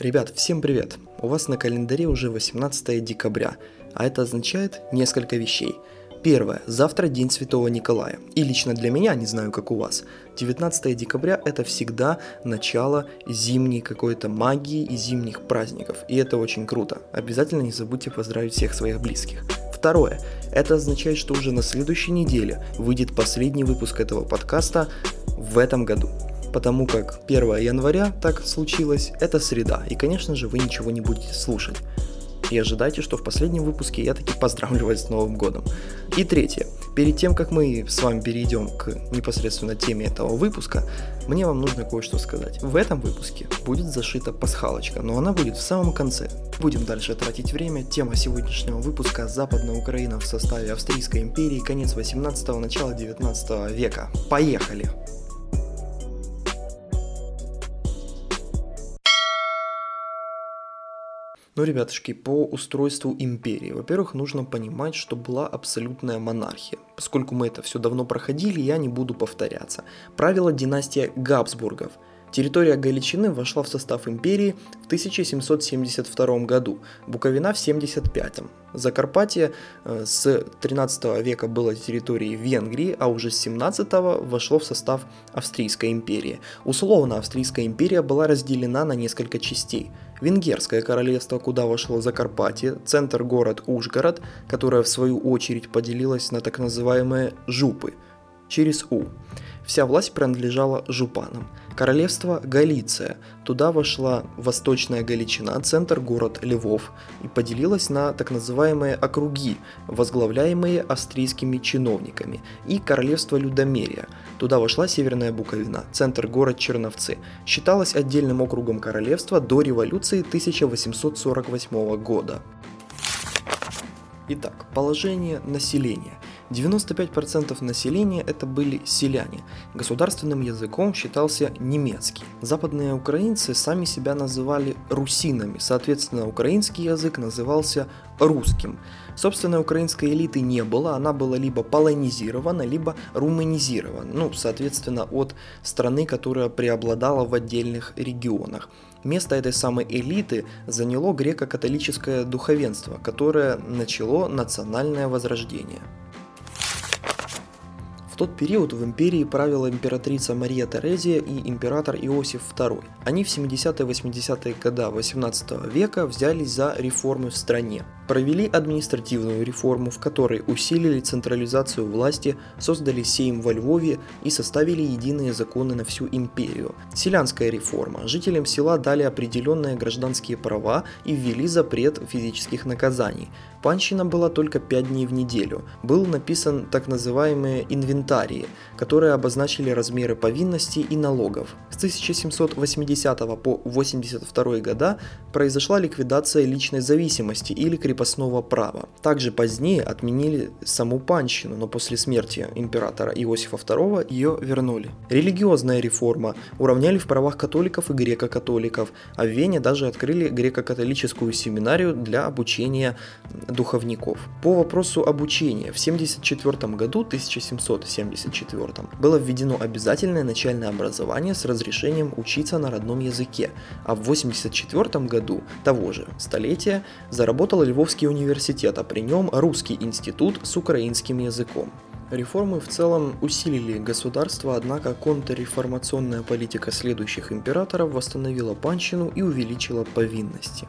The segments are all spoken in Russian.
Ребят, всем привет! У вас на календаре уже 18 декабря, а это означает несколько вещей. Первое. Завтра День Святого Николая. И лично для меня, не знаю как у вас, 19 декабря это всегда начало зимней какой-то магии и зимних праздников. И это очень круто. Обязательно не забудьте поздравить всех своих близких. Второе. Это означает, что уже на следующей неделе выйдет последний выпуск этого подкаста в этом году потому как 1 января так случилось, это среда, и конечно же вы ничего не будете слушать. И ожидайте, что в последнем выпуске я таки поздравлю вас с Новым Годом. И третье. Перед тем, как мы с вами перейдем к непосредственно теме этого выпуска, мне вам нужно кое-что сказать. В этом выпуске будет зашита пасхалочка, но она будет в самом конце. Будем дальше тратить время. Тема сегодняшнего выпуска – Западная Украина в составе Австрийской империи, конец 18-го, начало 19 века. Поехали! Ну, ребятушки, по устройству империи. Во-первых, нужно понимать, что была абсолютная монархия. Поскольку мы это все давно проходили, я не буду повторяться. Правила династия Габсбургов – Территория Галичины вошла в состав империи в 1772 году, Буковина в 75 Закарпатье э, с 13 века было территорией Венгрии, а уже с 17 вошло в состав Австрийской империи. Условно Австрийская империя была разделена на несколько частей. Венгерское королевство, куда вошло Закарпатье, центр город Ужгород, которое в свою очередь поделилось на так называемые жупы через У. Вся власть принадлежала жупанам. Королевство Галиция. Туда вошла Восточная Галичина, центр город Львов, и поделилась на так называемые округи, возглавляемые австрийскими чиновниками, и Королевство Людомерия. Туда вошла Северная Буковина, центр город Черновцы. Считалось отдельным округом королевства до революции 1848 года. Итак, положение населения. 95% населения это были селяне. Государственным языком считался немецкий. Западные украинцы сами себя называли русинами, соответственно, украинский язык назывался русским. Собственной украинской элиты не было, она была либо полонизирована, либо руманизирована, ну, соответственно, от страны, которая преобладала в отдельных регионах. Место этой самой элиты заняло греко-католическое духовенство, которое начало национальное возрождение. В тот период в империи правила императрица Мария Терезия и император Иосиф II. Они в 70-80-е годы 18 века взялись за реформы в стране. Провели административную реформу, в которой усилили централизацию власти, создали сейм во Львове и составили единые законы на всю империю. Селянская реформа. Жителям села дали определенные гражданские права и ввели запрет физических наказаний. Панщина была только 5 дней в неделю. Был написан так называемые инвентарии, которые обозначили размеры повинностей и налогов. С 1780 по 82 года произошла ликвидация личной зависимости или крепостного права. Также позднее отменили саму панщину, но после смерти императора Иосифа II ее вернули. Религиозная реформа. Уравняли в правах католиков и греко-католиков, а в Вене даже открыли греко-католическую семинарию для обучения духовников. По вопросу обучения, в 1974 году, 1774, было введено обязательное начальное образование с разрешением учиться на родном языке, а в 1984 году того же столетия заработал Львовский университет, а при нем Русский институт с украинским языком. Реформы в целом усилили государство, однако контрреформационная политика следующих императоров восстановила панщину и увеличила повинности.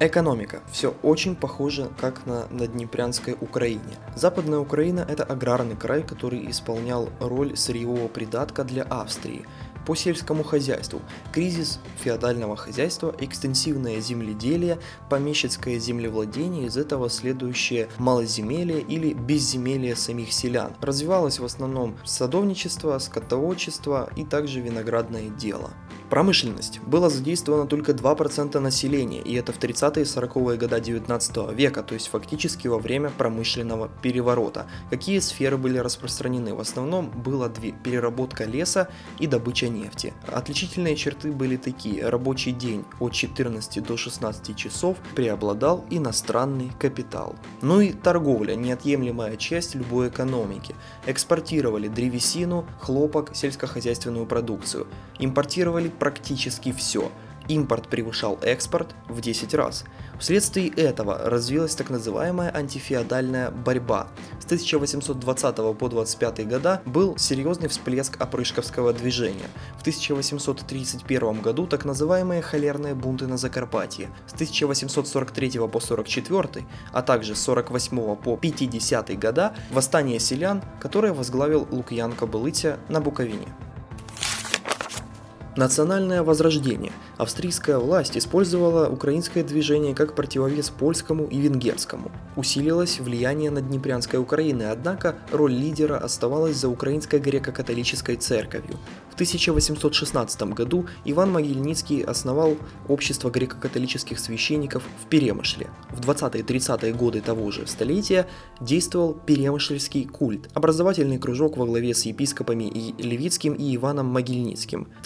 Экономика. Все очень похоже, как на Наднепрянской Украине. Западная Украина – это аграрный край, который исполнял роль сырьевого придатка для Австрии. По сельскому хозяйству. Кризис феодального хозяйства, экстенсивное земледелие, помещицкое землевладение, из этого следующее малоземелие или безземелие самих селян. Развивалось в основном садовничество, скотоводчество и также виноградное дело. Промышленность. Было задействовано только 2% населения, и это в 30-е и 40-е годы 19 века, то есть фактически во время промышленного переворота. Какие сферы были распространены? В основном было две – переработка леса и добыча нефти. Отличительные черты были такие. Рабочий день от 14 до 16 часов преобладал иностранный капитал. Ну и торговля – неотъемлемая часть любой экономики. Экспортировали древесину, хлопок, сельскохозяйственную продукцию. Импортировали практически все – Импорт превышал экспорт в 10 раз. Вследствие этого развилась так называемая антифеодальная борьба. С 1820 по 25 года был серьезный всплеск опрышковского движения. В 1831 году так называемые холерные бунты на Закарпатье. С 1843 по 44, а также с 48 по 50 года восстание селян, которое возглавил Лукьян Кобылытя на Буковине. Национальное возрождение. Австрийская власть использовала украинское движение как противовес польскому и венгерскому. Усилилось влияние на Днепрянской Украины, однако роль лидера оставалась за Украинской греко-католической церковью. В 1816 году Иван Могильницкий основал общество греко-католических священников в Перемышле. В 20-30-е годы того же столетия действовал Перемышльский культ, образовательный кружок во главе с епископами и Левицким и Иваном Могильницким. В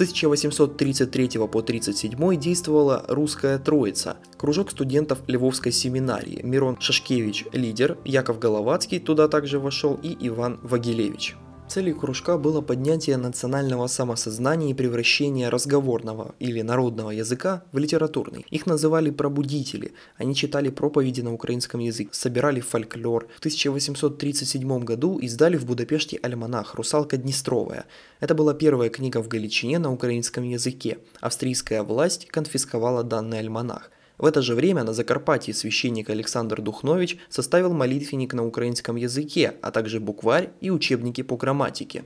1833 по 37 действовала русская троица, кружок студентов Львовской семинарии, Мирон Шашкевич – лидер, Яков Головацкий туда также вошел и Иван Вагилевич. Целью кружка было поднятие национального самосознания и превращение разговорного или народного языка в литературный. Их называли пробудители. Они читали проповеди на украинском языке, собирали фольклор. В 1837 году издали в Будапеште альманах «Русалка Днестровая». Это была первая книга в Галичине на украинском языке. Австрийская власть конфисковала данный альманах. В это же время на Закарпатье священник Александр Духнович составил молитвенник на украинском языке, а также букварь и учебники по грамматике.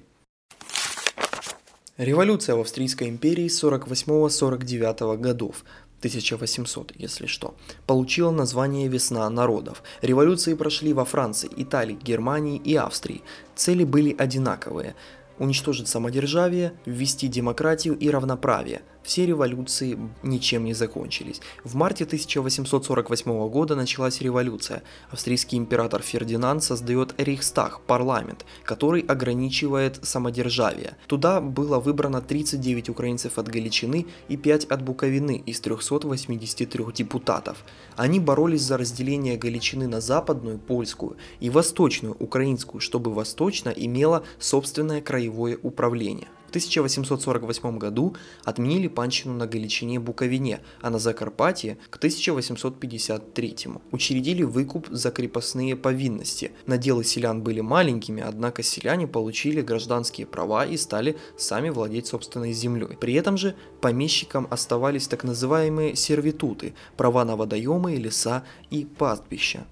Революция в Австрийской империи 48-49 годов 1800, если что, получила название «Весна народов». Революции прошли во Франции, Италии, Германии и Австрии. Цели были одинаковые – уничтожить самодержавие, ввести демократию и равноправие – все революции ничем не закончились. В марте 1848 года началась революция. Австрийский император Фердинанд создает Рейхстаг, парламент, который ограничивает самодержавие. Туда было выбрано 39 украинцев от Галичины и 5 от Буковины из 383 депутатов. Они боролись за разделение Галичины на западную, польскую, и восточную, украинскую, чтобы восточно имела собственное краевое управление. В 1848 году отменили панщину на Галичине Буковине, а на Закарпатье к 1853. Учредили выкуп за крепостные повинности. Наделы селян были маленькими, однако селяне получили гражданские права и стали сами владеть собственной землей. При этом же помещикам оставались так называемые сервитуты – права на водоемы, леса и пастбища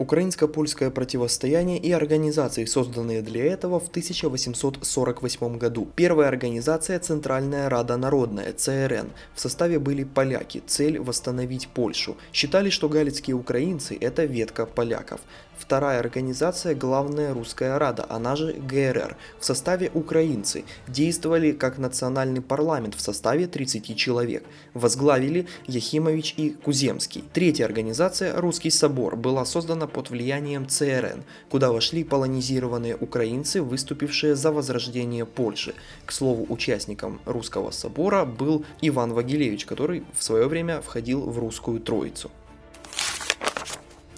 украинско-польское противостояние и организации, созданные для этого в 1848 году. Первая организация – Центральная Рада Народная, ЦРН. В составе были поляки, цель – восстановить Польшу. Считали, что галицкие украинцы – это ветка поляков. Вторая организация – Главная Русская Рада, она же ГРР, в составе украинцы, действовали как национальный парламент в составе 30 человек. Возглавили Яхимович и Куземский. Третья организация – Русский Собор, была создана под влиянием ЦРН, куда вошли полонизированные украинцы, выступившие за возрождение Польши. К слову, участником Русского Собора был Иван Вагилевич, который в свое время входил в Русскую Троицу.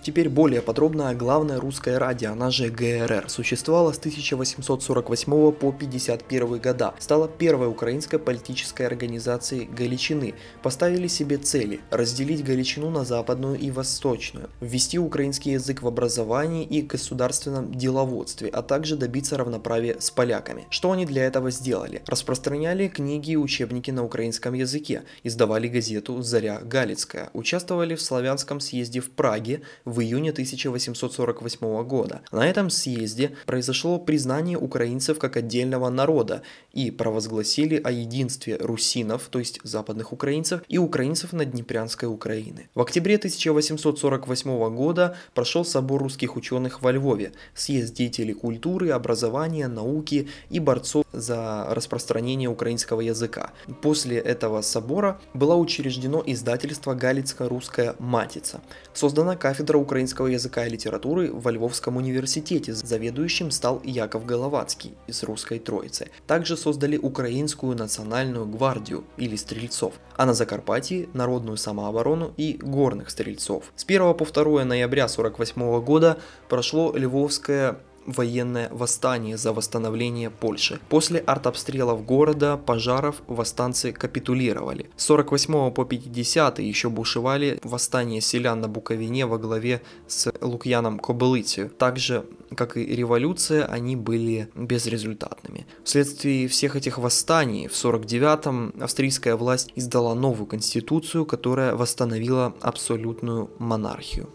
Теперь более подробно о главной русской раде, она же ГРР, существовала с 1848 по 51 года, стала первой украинской политической организацией Галичины, поставили себе цели разделить Галичину на западную и восточную, ввести украинский язык в образовании и государственном деловодстве, а также добиться равноправия с поляками. Что они для этого сделали? Распространяли книги и учебники на украинском языке, издавали газету «Заря Галицкая», участвовали в славянском съезде в Праге, в июне 1848 года. На этом съезде произошло признание украинцев как отдельного народа и провозгласили о единстве русинов, то есть западных украинцев, и украинцев на Днепрянской Украины. В октябре 1848 года прошел собор русских ученых во Львове, съезд деятелей культуры, образования, науки и борцов за распространение украинского языка. После этого собора было учреждено издательство «Галицко-русская матица». Создана кафедра украинского языка и литературы во Львовском университете. Заведующим стал Яков Головацкий из Русской Троицы. Также создали Украинскую национальную гвардию или стрельцов, а на Закарпатье – народную самооборону и горных стрельцов. С 1 по 2 ноября 1948 года прошло Львовское военное восстание за восстановление Польши. После артобстрелов города, пожаров, восстанцы капитулировали. С 48 по 50 еще бушевали восстания селян на Буковине во главе с Лукьяном Кобылыцию. Так же, как и революция, они были безрезультатными. Вследствие всех этих восстаний в 49-м австрийская власть издала новую конституцию, которая восстановила абсолютную монархию.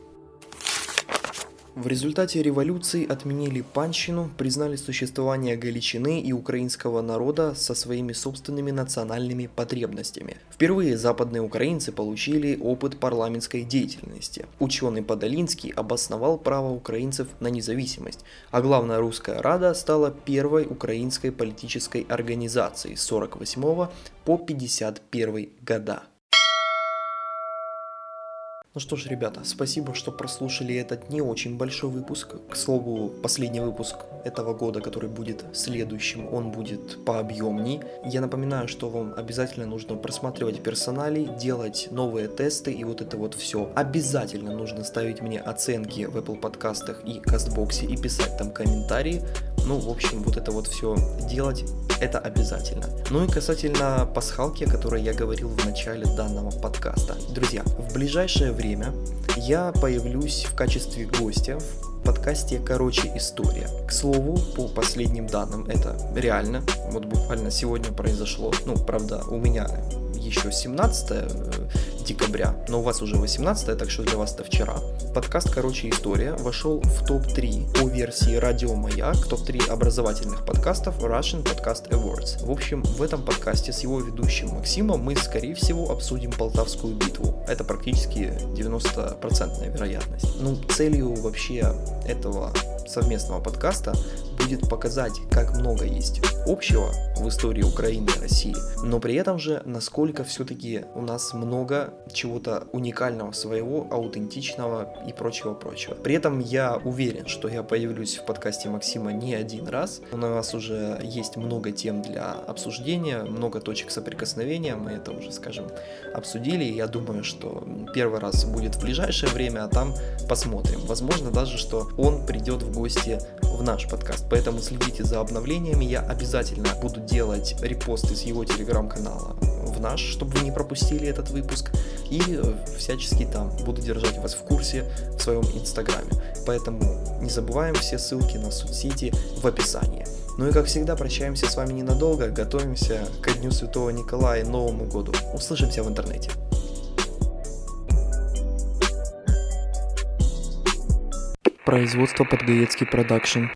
В результате революции отменили панщину, признали существование Галичины и украинского народа со своими собственными национальными потребностями. Впервые западные украинцы получили опыт парламентской деятельности. Ученый Подолинский обосновал право украинцев на независимость, а главная русская рада стала первой украинской политической организацией с 48 по 51 года. Ну что ж, ребята, спасибо, что прослушали этот не очень большой выпуск. К слову, последний выпуск этого года, который будет следующим, он будет пообъемней. Я напоминаю, что вам обязательно нужно просматривать персоналей, делать новые тесты и вот это вот все. Обязательно нужно ставить мне оценки в Apple подкастах и Кастбоксе и писать там комментарии. Ну, в общем, вот это вот все делать, это обязательно. Ну и касательно пасхалки, о которой я говорил в начале данного подкаста. Друзья, в ближайшее время я появлюсь в качестве гостя в подкасте «Короче, история». К слову, по последним данным, это реально. Вот буквально сегодня произошло. Ну, правда, у меня еще 17 декабря, но у вас уже 18, так что для вас это вчера. Подкаст «Короче, история» вошел в топ-3 по версии Радио Маяк, топ-3 образовательных подкастов Russian Podcast Awards. В общем, в этом подкасте с его ведущим Максимом мы, скорее всего, обсудим Полтавскую битву. Это практически 90% вероятность. Ну, целью вообще этого совместного подкаста будет показать, как много есть общего в истории Украины и России, но при этом же, насколько все-таки у нас много чего-то уникального своего, аутентичного и прочего-прочего. При этом я уверен, что я появлюсь в подкасте Максима не один раз. У нас уже есть много тем для обсуждения, много точек соприкосновения, мы это уже, скажем, обсудили. Я думаю, что первый раз будет в ближайшее время, а там посмотрим. Возможно даже, что он придет в гости в наш подкаст. Поэтому следите за обновлениями. Я обязательно буду делать репосты с его телеграм-канала в наш, чтобы вы не пропустили этот выпуск. И всячески там буду держать вас в курсе в своем инстаграме. Поэтому не забываем все ссылки на соцсети в описании. Ну и как всегда прощаемся с вами ненадолго, готовимся к Дню Святого Николая и Новому году. Услышимся в интернете. Производство Подгаецкий продакшн.